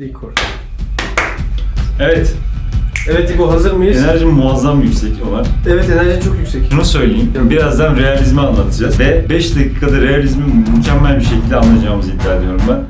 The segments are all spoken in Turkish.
Record. Evet, Evet İbo hazır mıyız? enerjim muazzam yüksek Ömer. Evet enerji çok yüksek. Şunu söyleyeyim, birazdan realizmi anlatacağız ve 5 dakikada realizmi mükemmel bir şekilde anlayacağımızı iddia ediyorum ben.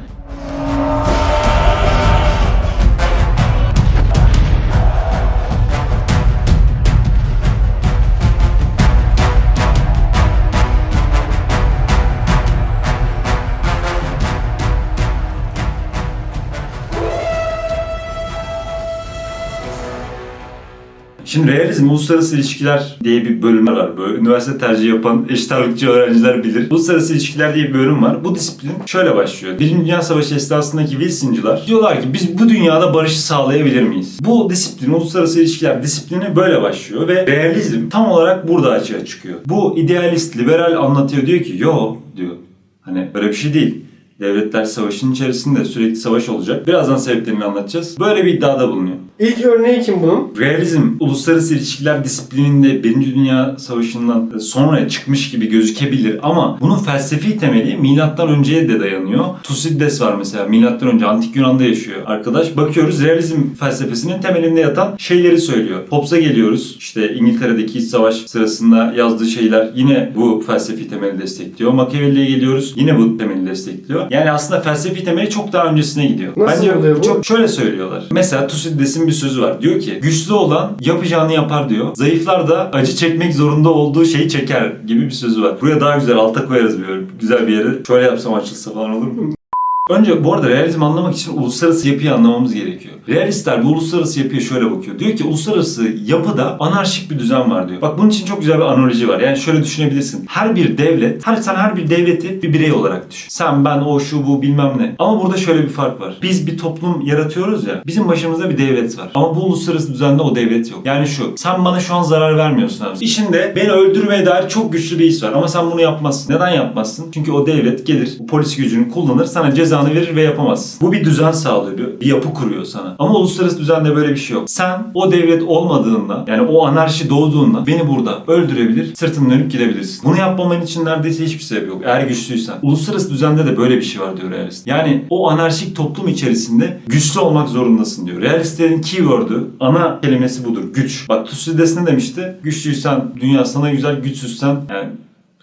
Şimdi realizm, uluslararası ilişkiler diye bir bölüm var. Böyle üniversite tercihi yapan eşit ağırlıkçı öğrenciler bilir. Uluslararası ilişkiler diye bir bölüm var. Bu disiplin şöyle başlıyor. Birinci Dünya Savaşı esnasındaki Wilson'cılar diyorlar ki biz bu dünyada barışı sağlayabilir miyiz? Bu disiplin, uluslararası ilişkiler disiplini böyle başlıyor ve realizm tam olarak burada açığa çıkıyor. Bu idealist, liberal anlatıyor diyor ki yo diyor. Hani böyle bir şey değil. Devletler savaşın içerisinde sürekli savaş olacak. Birazdan sebeplerini anlatacağız. Böyle bir iddiada bulunuyor. İlk örneği kim bunun? Realizm, uluslararası ilişkiler disiplininde Birinci Dünya Savaşı'ndan sonra çıkmış gibi gözükebilir ama bunun felsefi temeli milattan önceye de dayanıyor. Tusidides var mesela milattan önce antik Yunan'da yaşıyor. Arkadaş bakıyoruz realizm felsefesinin temelinde yatan şeyleri söylüyor. Hobbes'a geliyoruz. İşte İngiltere'deki iç savaş sırasında yazdığı şeyler yine bu felsefi temeli destekliyor. Machiavelli'ye geliyoruz. Yine bu temeli destekliyor. Yani aslında felsefi temeli çok daha öncesine gidiyor. Nasıl Bence oluyor bu? çok şöyle söylüyorlar. Mesela Bir sözü var. Diyor ki güçlü olan yapacağını yapar diyor. Zayıflar da acı çekmek zorunda olduğu şeyi çeker gibi bir sözü var. Buraya daha güzel alta koyarız bir güzel bir yere. Şöyle yapsam açılsa falan olur mu? Önce bu arada realizm anlamak için uluslararası yapıyı anlamamız gerekiyor. Realistler bu uluslararası yapıya şöyle bakıyor. Diyor ki uluslararası yapıda anarşik bir düzen var diyor. Bak bunun için çok güzel bir analoji var. Yani şöyle düşünebilirsin. Her bir devlet, her sen her bir devleti bir birey olarak düşün. Sen, ben, o, şu, bu bilmem ne. Ama burada şöyle bir fark var. Biz bir toplum yaratıyoruz ya. Bizim başımızda bir devlet var. Ama bu uluslararası düzende o devlet yok. Yani şu. Sen bana şu an zarar vermiyorsun abi. İşinde beni öldürmeye dair çok güçlü bir his var. Ama sen bunu yapmazsın. Neden yapmazsın? Çünkü o devlet gelir, polis gücünü kullanır, sana cezanı verir ve yapamazsın. Bu bir düzen sağlıyor, bir, bir yapı kuruyor sana. Ama uluslararası düzende böyle bir şey yok. Sen o devlet olmadığında, yani o anarşi doğduğunda beni burada öldürebilir, sırtını dönüp gidebilirsin. Bunu yapmaman için neredeyse hiçbir sebep yok. Eğer güçlüysen. Uluslararası düzende de böyle bir şey var diyor realist. Yani o anarşik toplum içerisinde güçlü olmak zorundasın diyor. Realistlerin keyword'ü, ana kelimesi budur. Güç. Bak Thucydides ne demişti? Güçlüysen dünya sana güzel, güçsüzsen yani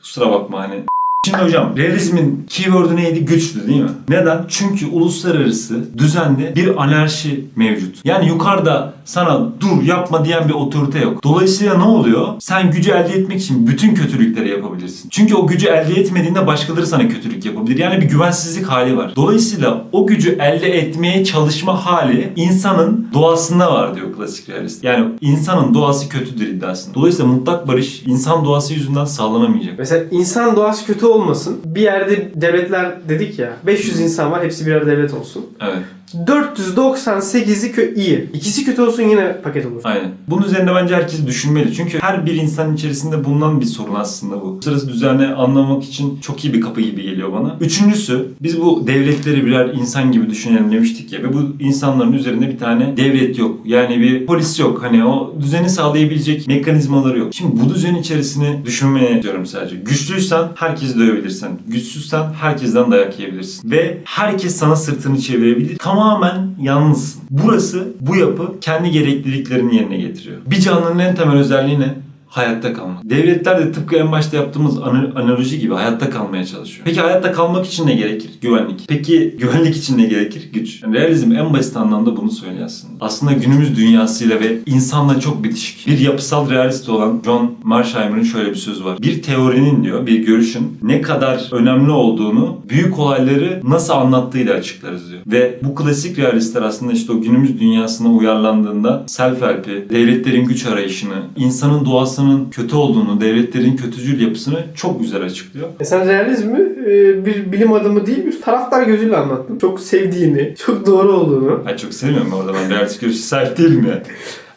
kusura bakma hani Şimdi hocam realizmin keyword'ü neydi? Güçlü değil mi? Neden? Çünkü uluslararası düzende bir anarşi mevcut. Yani yukarıda sana dur yapma diyen bir otorite yok. Dolayısıyla ne oluyor? Sen gücü elde etmek için bütün kötülükleri yapabilirsin. Çünkü o gücü elde etmediğinde başkaları sana kötülük yapabilir. Yani bir güvensizlik hali var. Dolayısıyla o gücü elde etmeye çalışma hali insanın doğasında var diyor klasik realist. Yani insanın doğası kötüdür iddiasında. Dolayısıyla mutlak barış insan doğası yüzünden sağlanamayacak. Mesela insan doğası kötü olmasın. Bir yerde devletler dedik ya. 500 insan var hepsi birer devlet olsun. Evet. 498'i kö iyi. İkisi kötü olsun yine paket olur. Aynen. Bunun üzerinde bence herkes düşünmeli. Çünkü her bir insan içerisinde bulunan bir sorun aslında bu. Sırası düzeni anlamak için çok iyi bir kapı gibi geliyor bana. Üçüncüsü, biz bu devletleri birer insan gibi düşünelim demiştik ya ve bu insanların üzerinde bir tane devlet yok. Yani bir polis yok. Hani o düzeni sağlayabilecek mekanizmaları yok. Şimdi bu düzen içerisini düşünmeye diyorum sadece. Güçlüysen herkesi dövebilirsin. Güçsüzsen herkesten dayak yiyebilirsin. Ve herkes sana sırtını çevirebilir. Tamamen yalnızsın. Burası, bu yapı kendi gerekliliklerini yerine getiriyor. Bir canlının en temel özelliği ne? Hayatta kalmak. Devletler de tıpkı en başta yaptığımız ana- analoji gibi hayatta kalmaya çalışıyor. Peki hayatta kalmak için ne gerekir? Güvenlik. Peki güvenlik için ne gerekir? Güç. Yani realizm en basit anlamda bunu söylüyor aslında. Aslında günümüz dünyasıyla ve insanla çok bitişik. Bir yapısal realist olan John Marsheimer'ın şöyle bir sözü var. Bir teorinin diyor, bir görüşün ne kadar önemli olduğunu büyük olayları nasıl anlattığıyla açıklarız diyor. Ve bu klasik realistler aslında işte o günümüz dünyasına uyarlandığında self-help'i, devletlerin güç arayışını, insanın doğasının kötü olduğunu, devletlerin kötücül yapısını çok güzel açıklıyor. E sen realizmi e, bir bilim adamı değil bir taraftar gözüyle anlattın. Çok sevdiğini, çok doğru olduğunu. Ben çok sevmiyorum orada ben realist görüşe sahip değilim ya.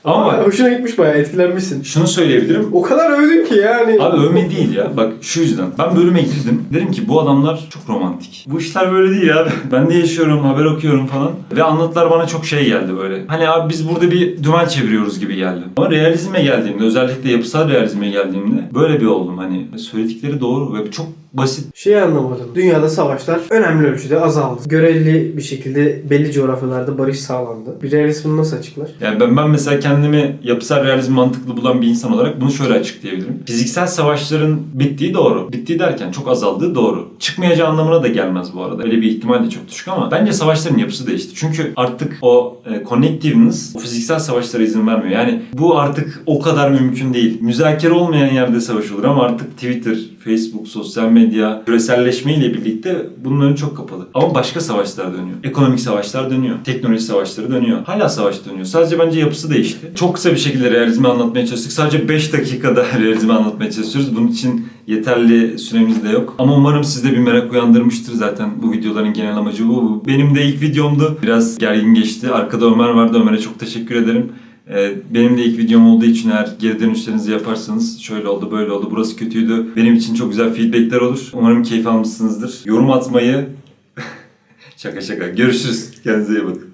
Ama hoşuna gitmiş bayağı etkilenmişsin. şunu söyleyebilirim. O kadar övdün ki yani. Abi övme değil ya. Bak şu yüzden. Ben bölüme girdim. Dedim ki bu adamlar çok romantik. Bu işler böyle değil abi. Ben de yaşıyorum, haber okuyorum falan. Ve anlatılar bana çok şey geldi böyle. Hani abi biz burada bir dümen çeviriyoruz gibi geldi. Ama realizme geldiğimde, özellikle yapısal realizme geldiğimde böyle bir oldum. Hani söyledikleri doğru ve çok Basit. Şeyi anlamadım. Dünyada savaşlar önemli ölçüde azaldı. Göreli bir şekilde belli coğrafyalarda barış sağlandı. Bir bunu nasıl açıklar? Yani ben, ben mesela kendimi yapısal realizm mantıklı bulan bir insan olarak bunu şöyle açıklayabilirim. Fiziksel savaşların bittiği doğru. Bittiği derken çok azaldığı doğru. Çıkmayacağı anlamına da gelmez bu arada. Öyle bir ihtimal de çok düşük ama bence savaşların yapısı değişti. Çünkü artık o e, connectiveness o fiziksel savaşlara izin vermiyor. Yani bu artık o kadar mümkün değil. Müzakere olmayan yerde savaş olur ama artık Twitter, Facebook, sosyal medya küreselleşmeyle birlikte bunun önü çok kapalı. Ama başka savaşlar dönüyor. Ekonomik savaşlar dönüyor. Teknoloji savaşları dönüyor. Hala savaş dönüyor. Sadece bence yapısı değişti. Çok kısa bir şekilde realizmi anlatmaya çalıştık. Sadece 5 dakikada realizmi anlatmaya çalışıyoruz. Bunun için yeterli süremiz de yok. Ama umarım sizde bir merak uyandırmıştır zaten bu videoların genel amacı bu. Benim de ilk videomdu. Biraz gergin geçti. Arkada Ömer vardı. Ömer'e çok teşekkür ederim. Ee, Benim de ilk videom olduğu için eğer geri dönüşlerinizi yaparsanız şöyle oldu böyle oldu burası kötüydü. Benim için çok güzel feedbackler olur. Umarım keyif almışsınızdır. Yorum atmayı şaka şaka görüşürüz. Kendinize iyi bakın.